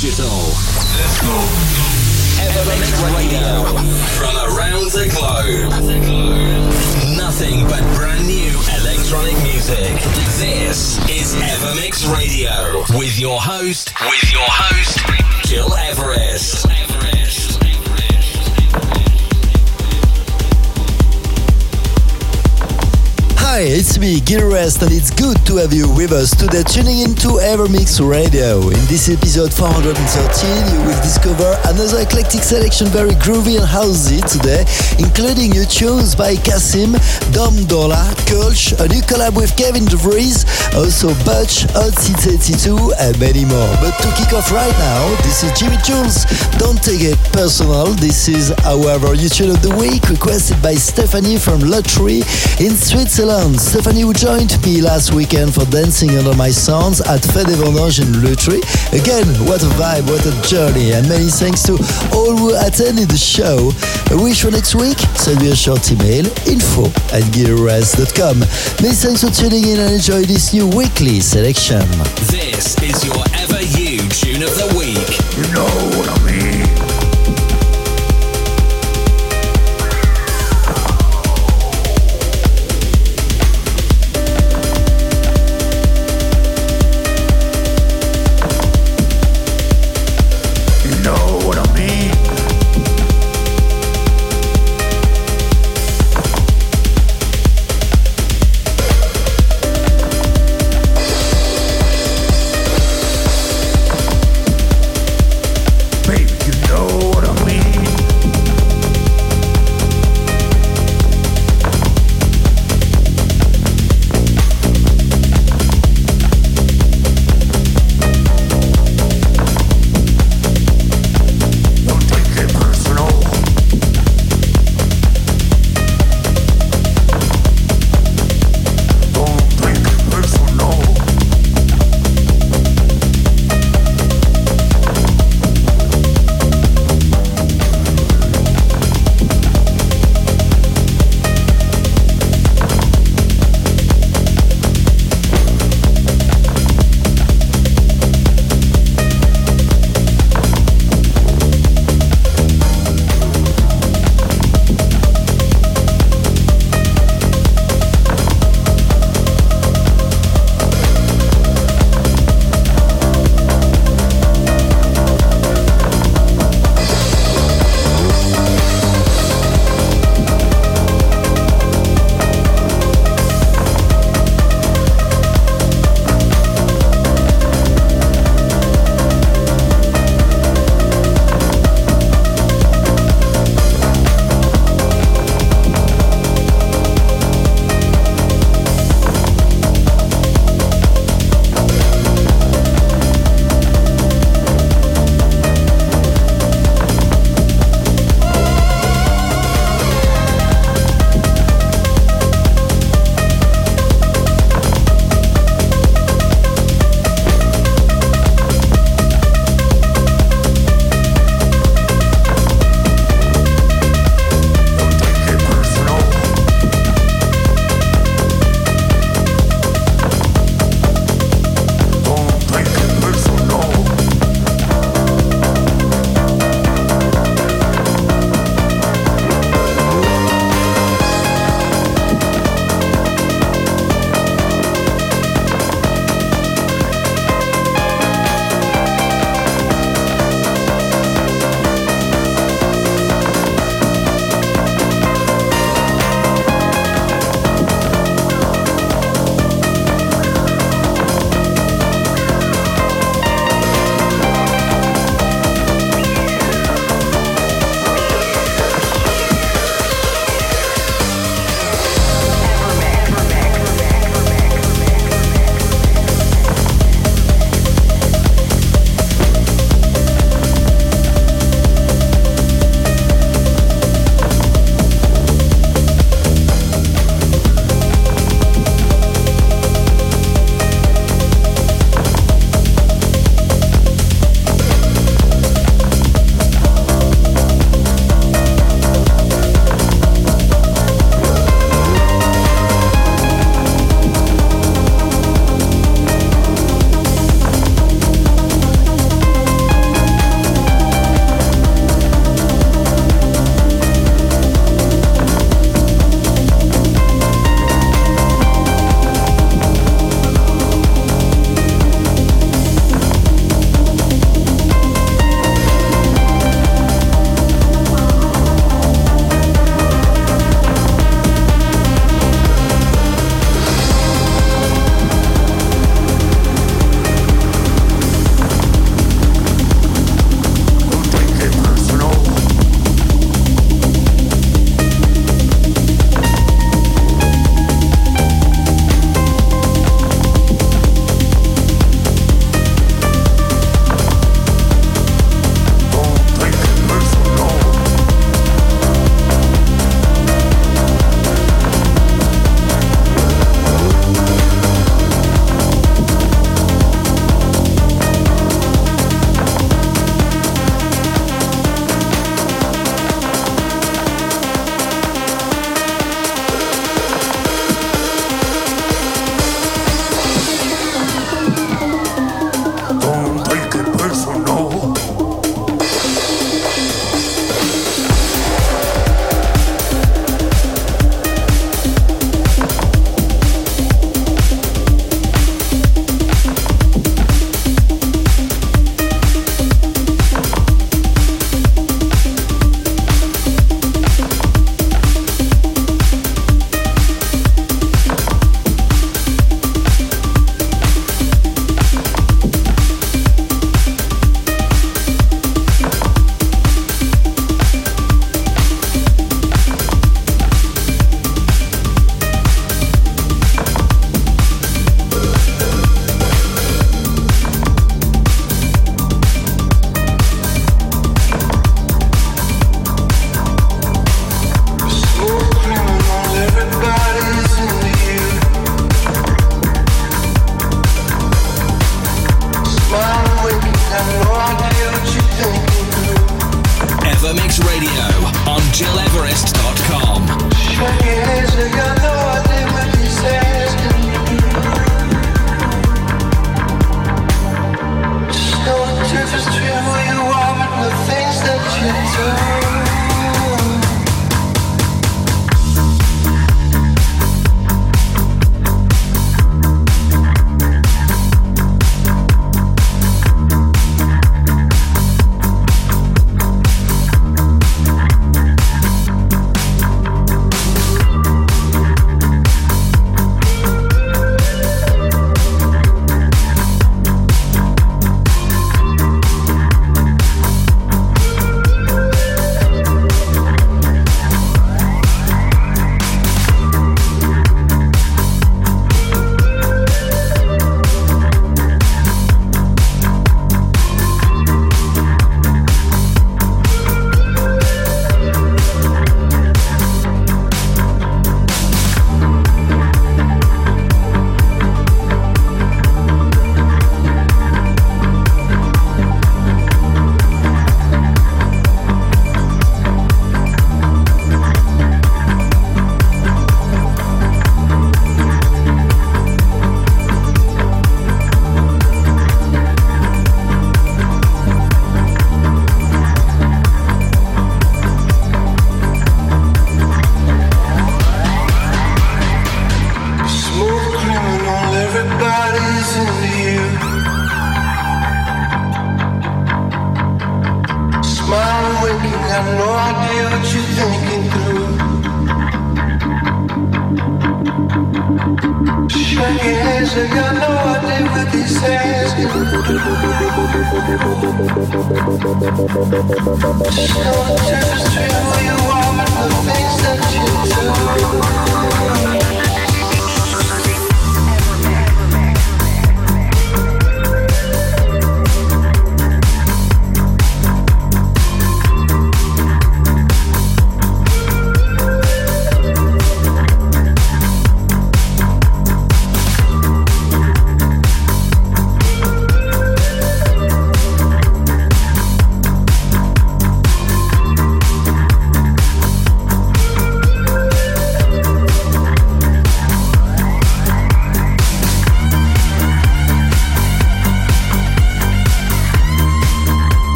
digital. Let's go. Evermix Radio. From around the globe. Nothing but brand new electronic music. This is Evermix Radio. With your host, with your host, Gil Everest. Hi, it's me, Gil Everest, and it's good to have you with us today tuning in into Evermix Radio. In this episode 413, you will discover another eclectic selection, very groovy and housey today, including new tunes by Kasim, Dom Dolla, Kulch, a new collab with Kevin DeVries, also Butch, Hot 82, and many more. But to kick off right now, this is Jimi Jules. Don't take it personal. This is, however, tune of the week requested by Stephanie from Lutry in Switzerland. Stephanie who joined me last weekend for dancing under my sounds at Fête des Vendanges in Lutry. Again, what a vibe, what a journey, and many thanks to all who attended the show. A wish for next week? Send me a short email, info at gileverest.com. Many thanks for tuning in and enjoy this new weekly selection. This is your Ever You Tune of the Week. You know what I mean?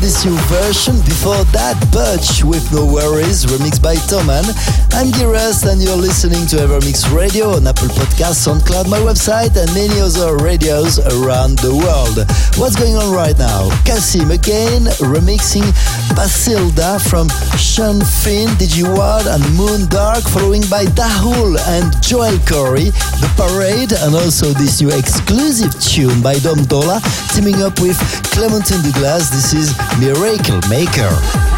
This new version. Before that, Butch with No Worries, remixed by Thomann. I'm Giras and you're listening to Evermix Radio on Apple Podcasts, SoundCloud, my website, and many other radios around the world. What's going on right now? Kasim again, remixing Basilda from Sean Finn, Ward, and Moon Dark, following by Dahul and Joel Corry, The Parade, and also this new exclusive tune by Dom Dolla, teaming up with Clementine Douglas. This is Miracle Maker.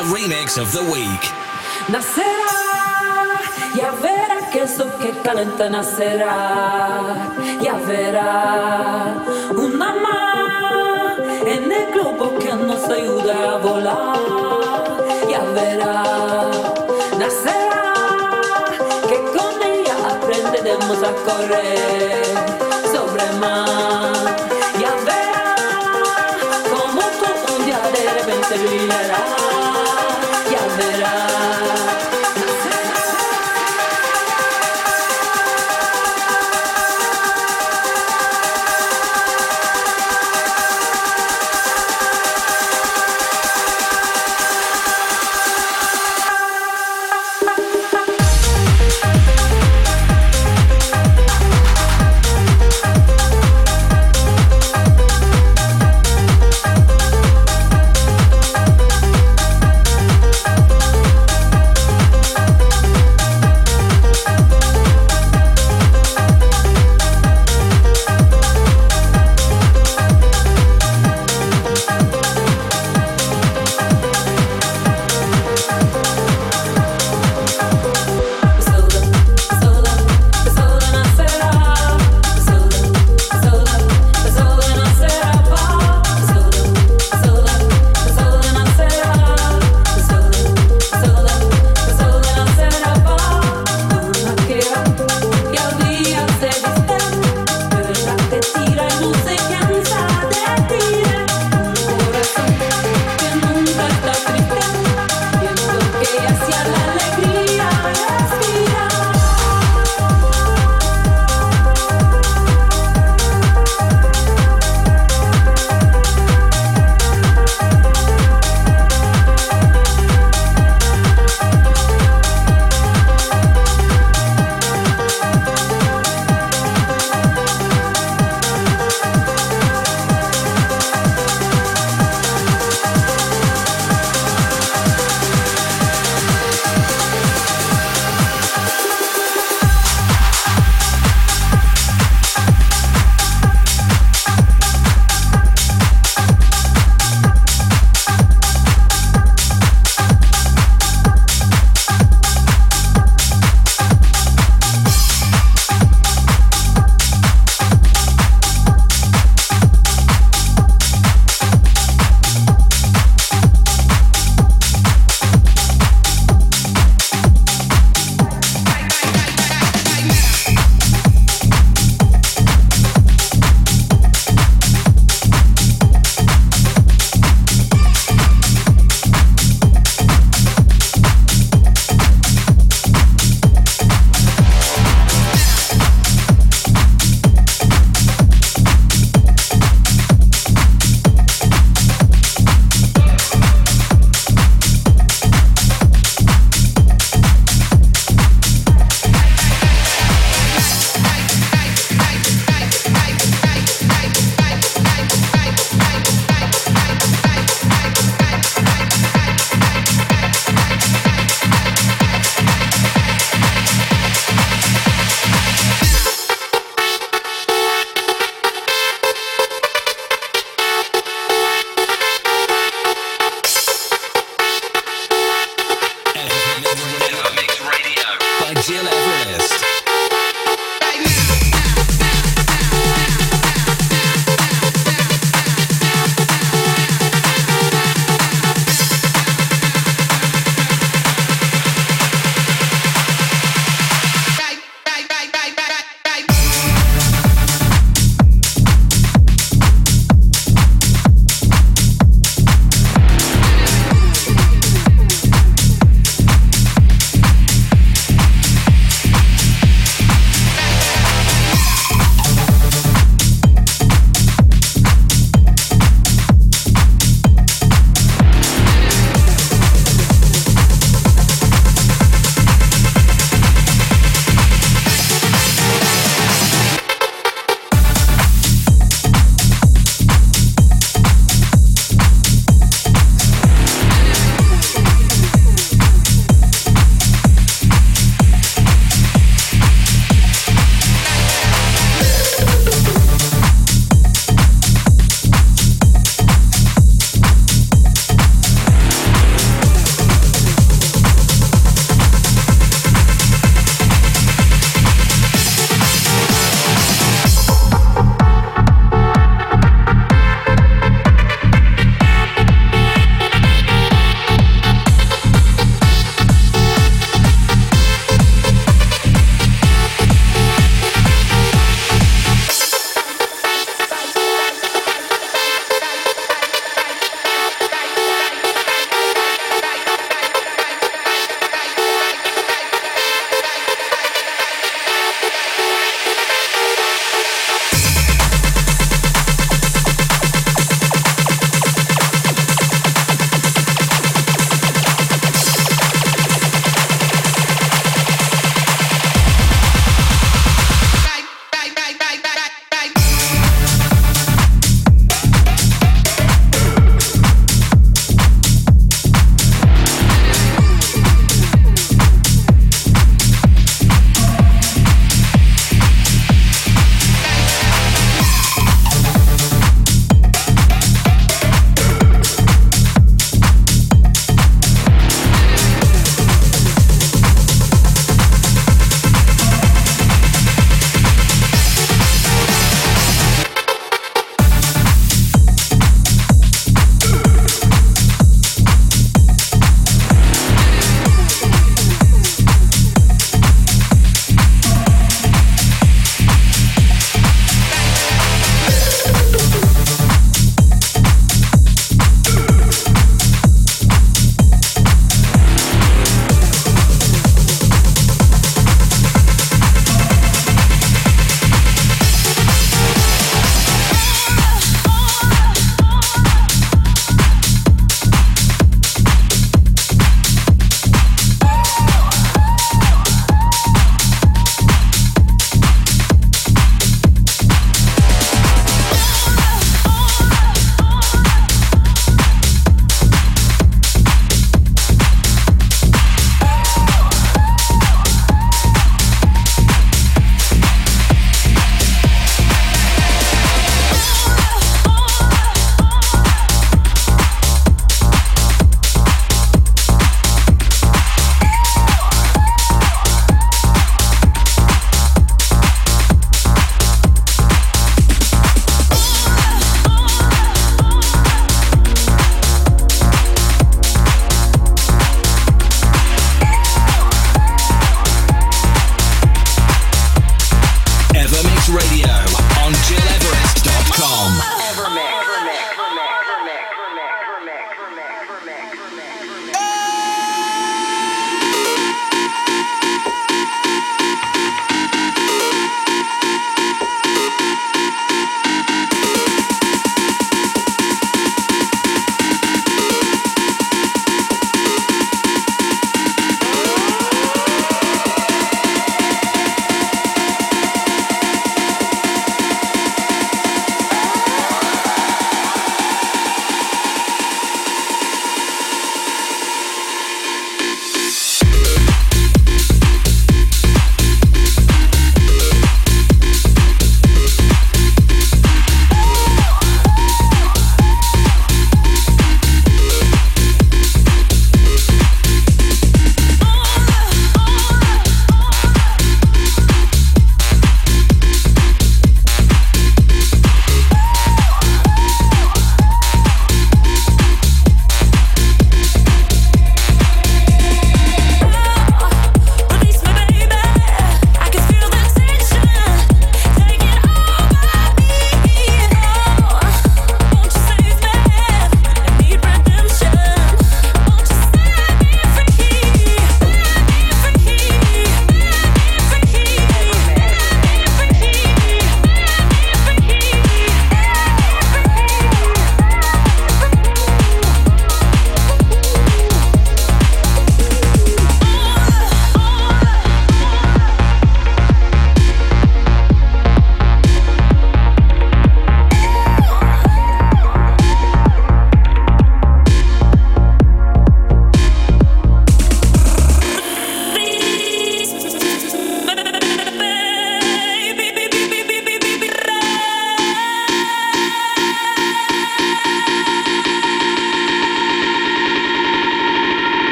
Of the week. Nacerá, ya verá que eso que calenta nacerá, ya verá una más en el globo que nos ayuda a volar, ya verá, nacerá, que con ella aprenderemos a correr sobre mar,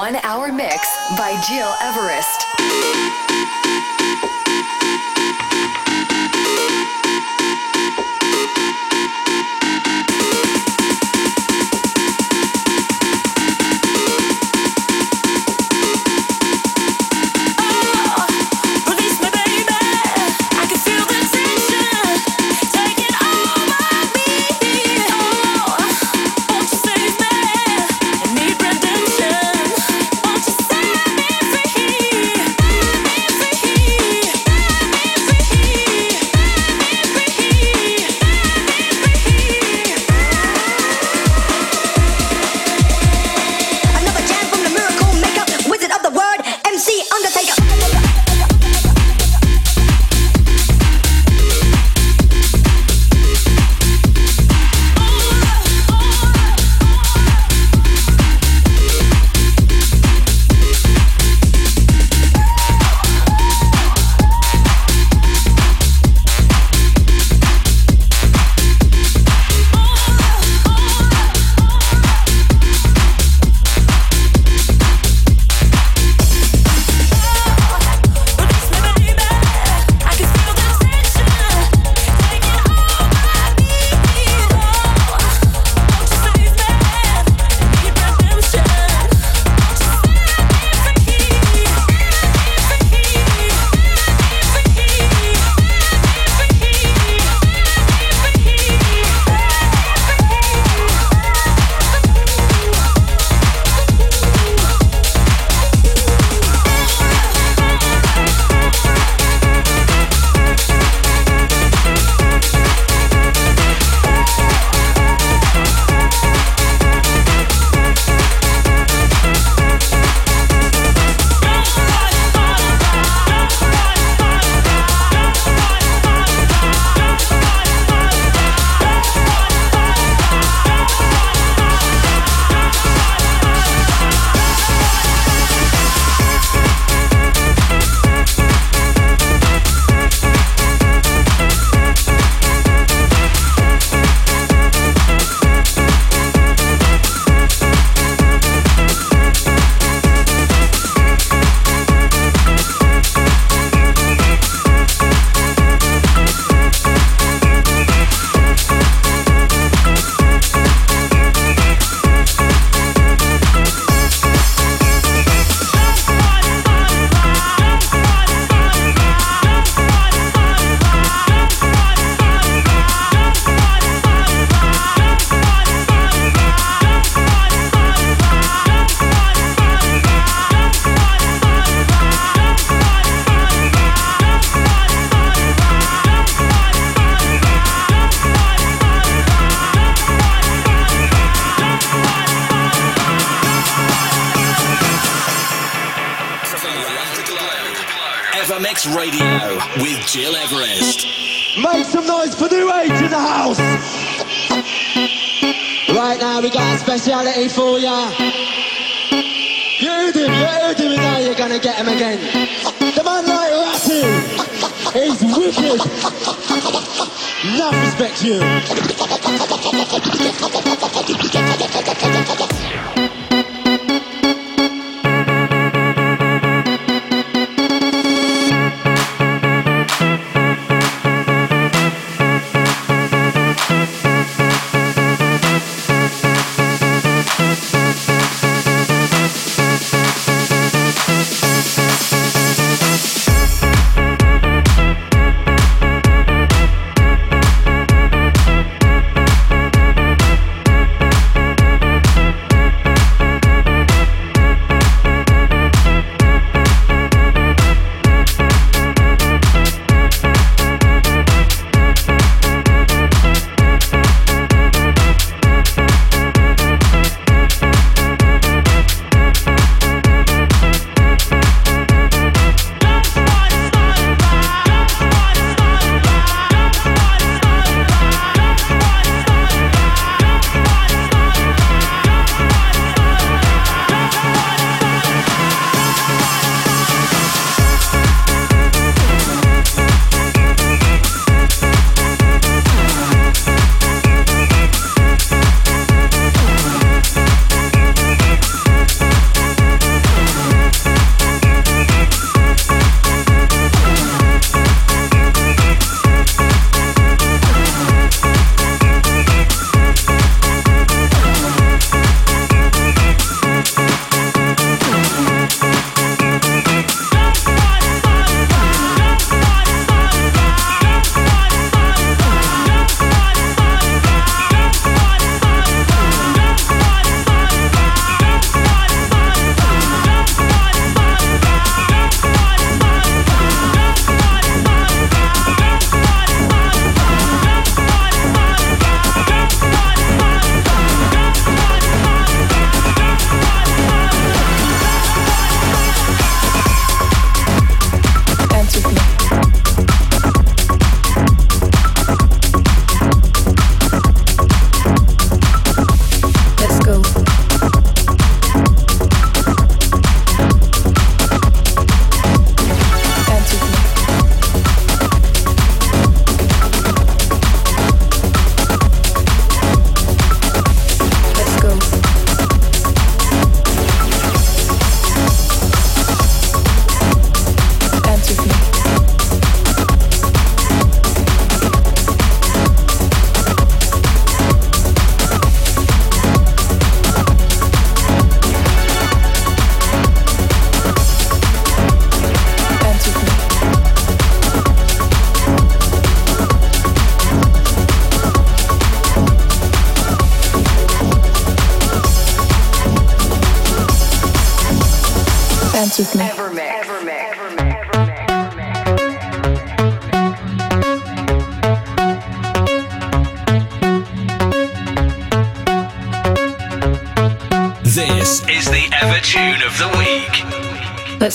One hour mix by Gil Everest. Ha ha ha!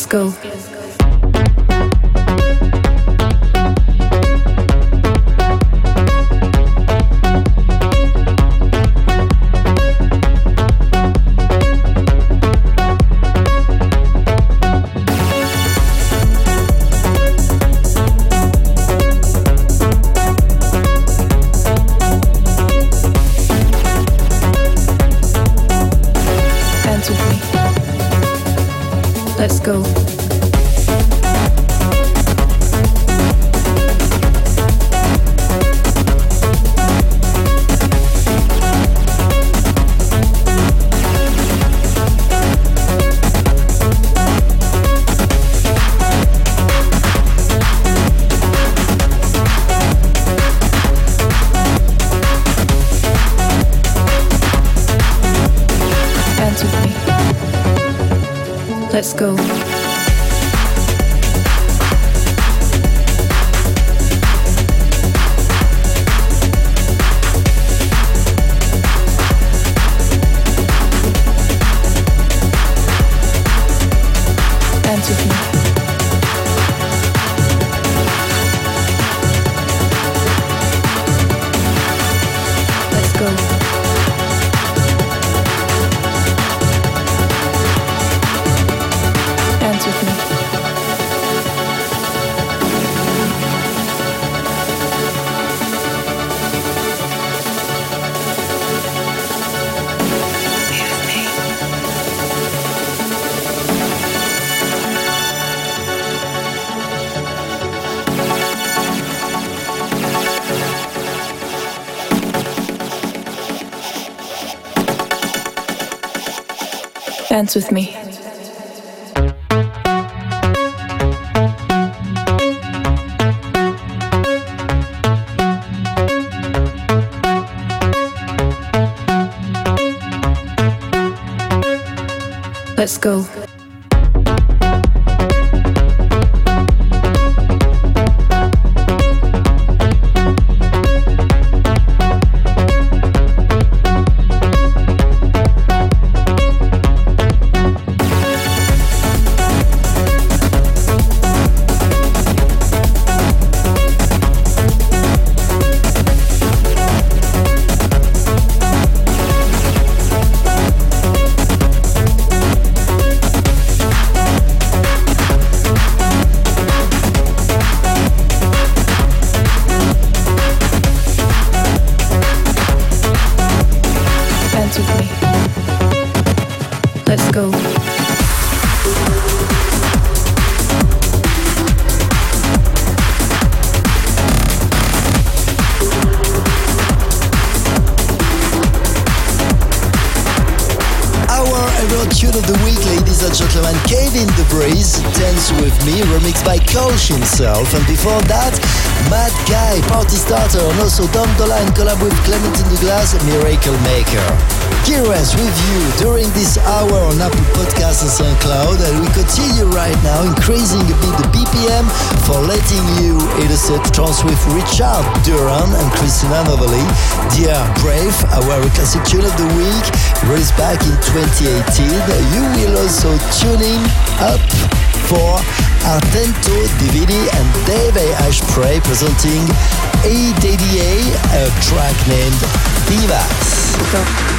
Let's Dance with me. Let's go. Before that, Mad Guy, Party Starter, and also Dom Dolla in collab with Clementine Douglas, Miracle Maker. Kira's with you during this hour on Apple Podcasts and SoundCloud, and we continue right now increasing a bit the BPM for letting you illustrate trance with Richard Durand and Christina Novelli. Dear Brave, our classic tune of the week, released back in 2018. You will also tuning up for Artento Divini and Dave Ashpray presenting ADDA, a track named Divas.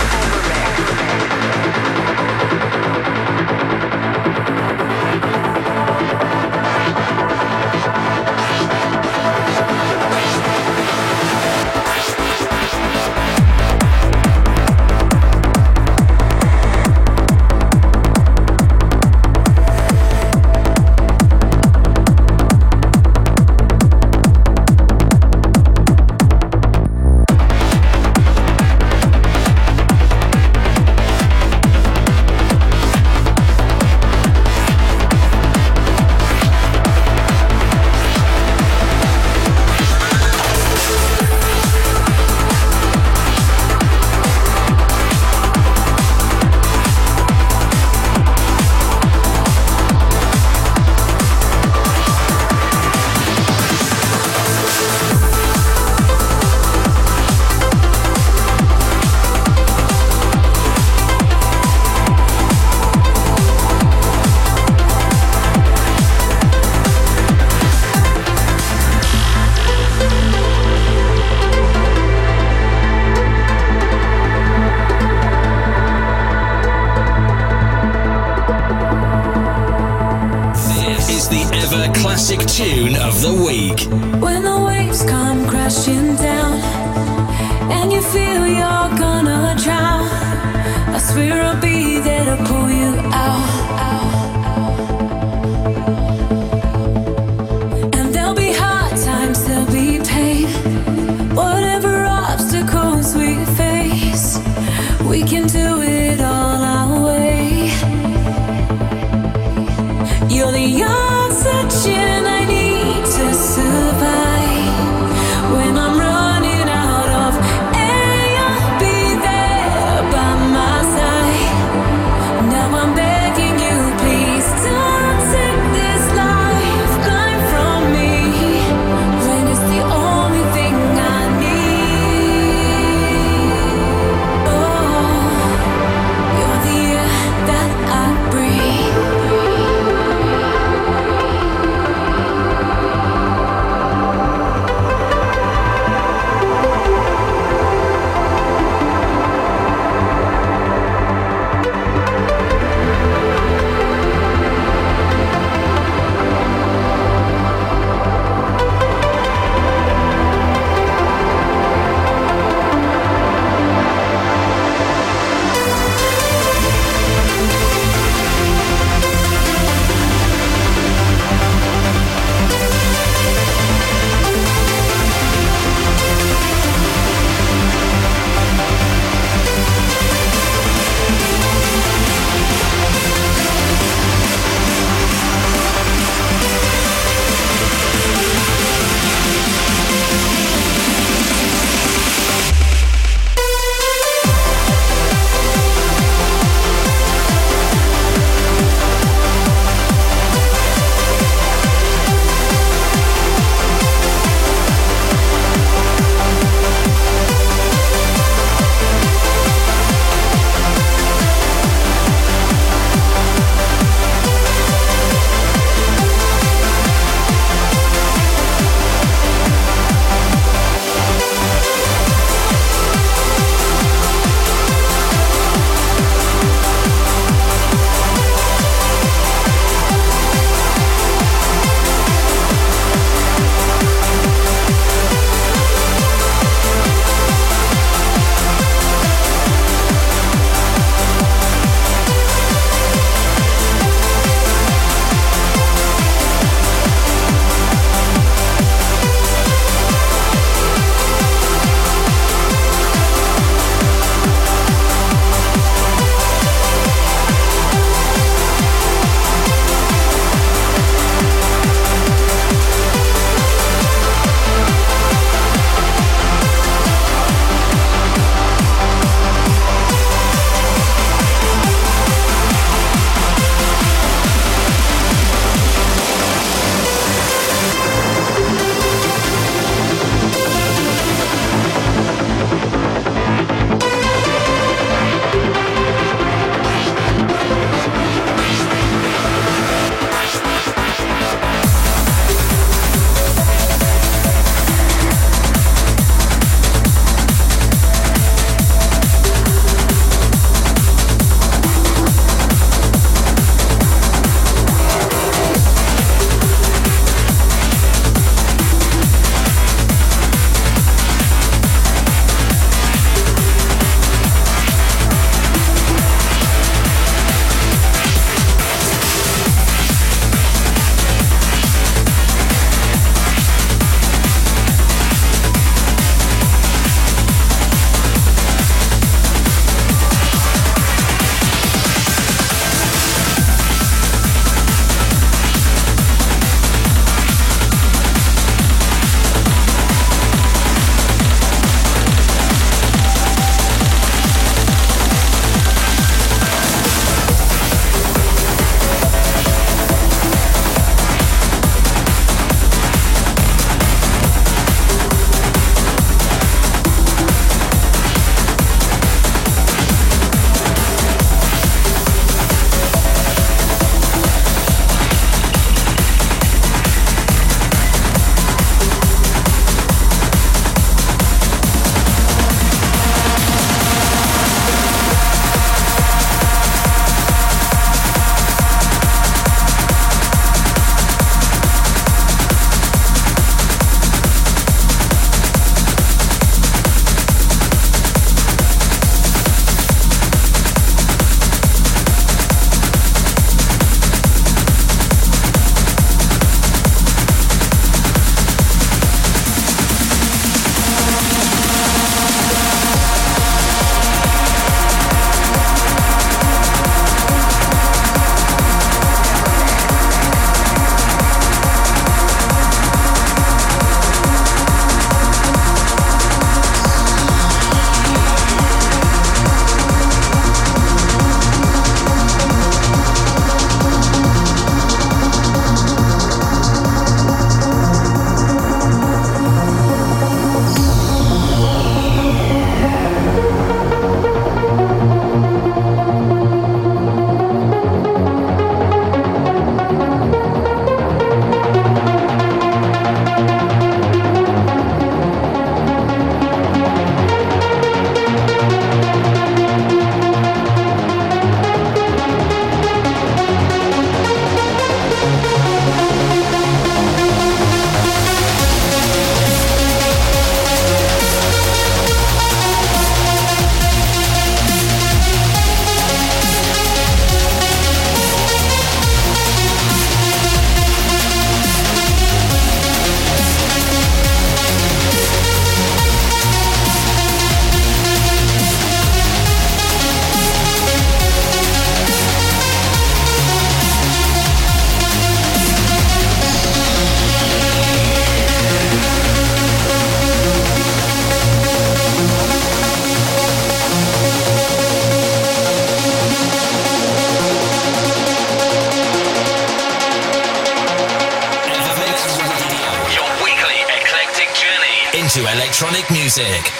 Into electronic music.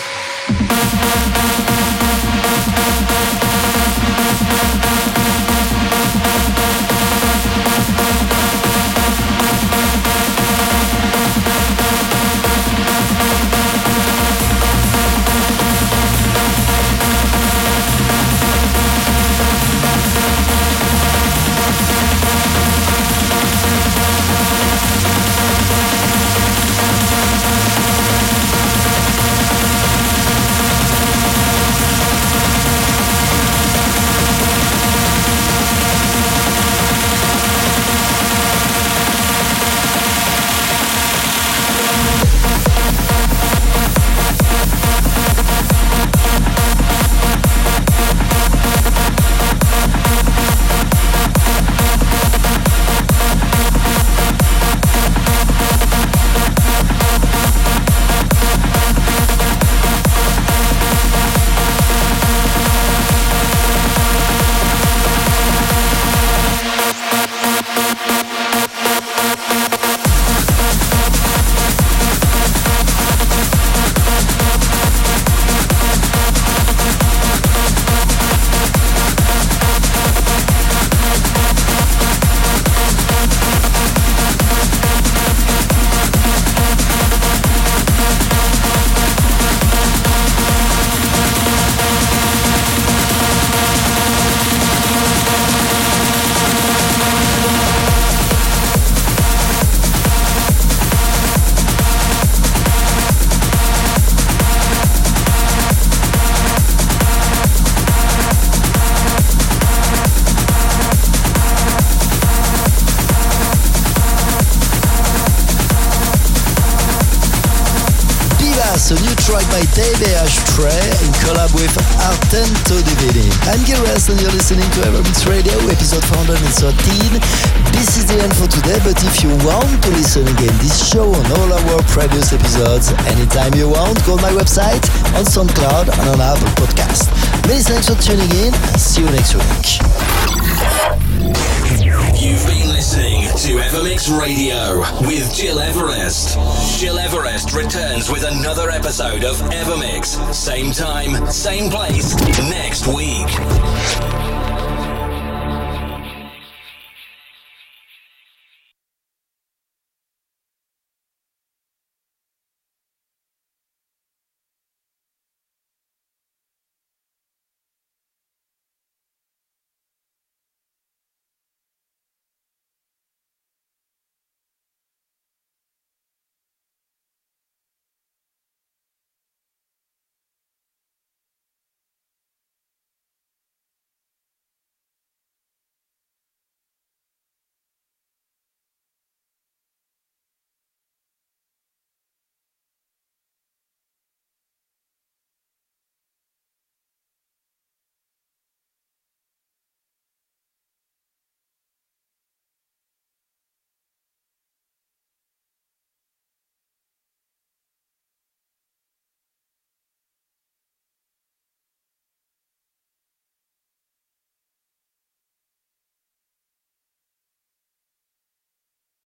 TBH Trey in collab with Artento Divini. I'm Gil Everest and you're listening to Evermix Radio, episode 413. This is the end for today, but if you want to listen again this show and all our previous episodes anytime you want, go on my website, on SoundCloud and on Apple Podcast. Many thanks for tuning in and see you next week. You've been listening to Evermix Radio with Gil Everest. Gil Everest returns with another episode of Evermix. Same time, same place, next week.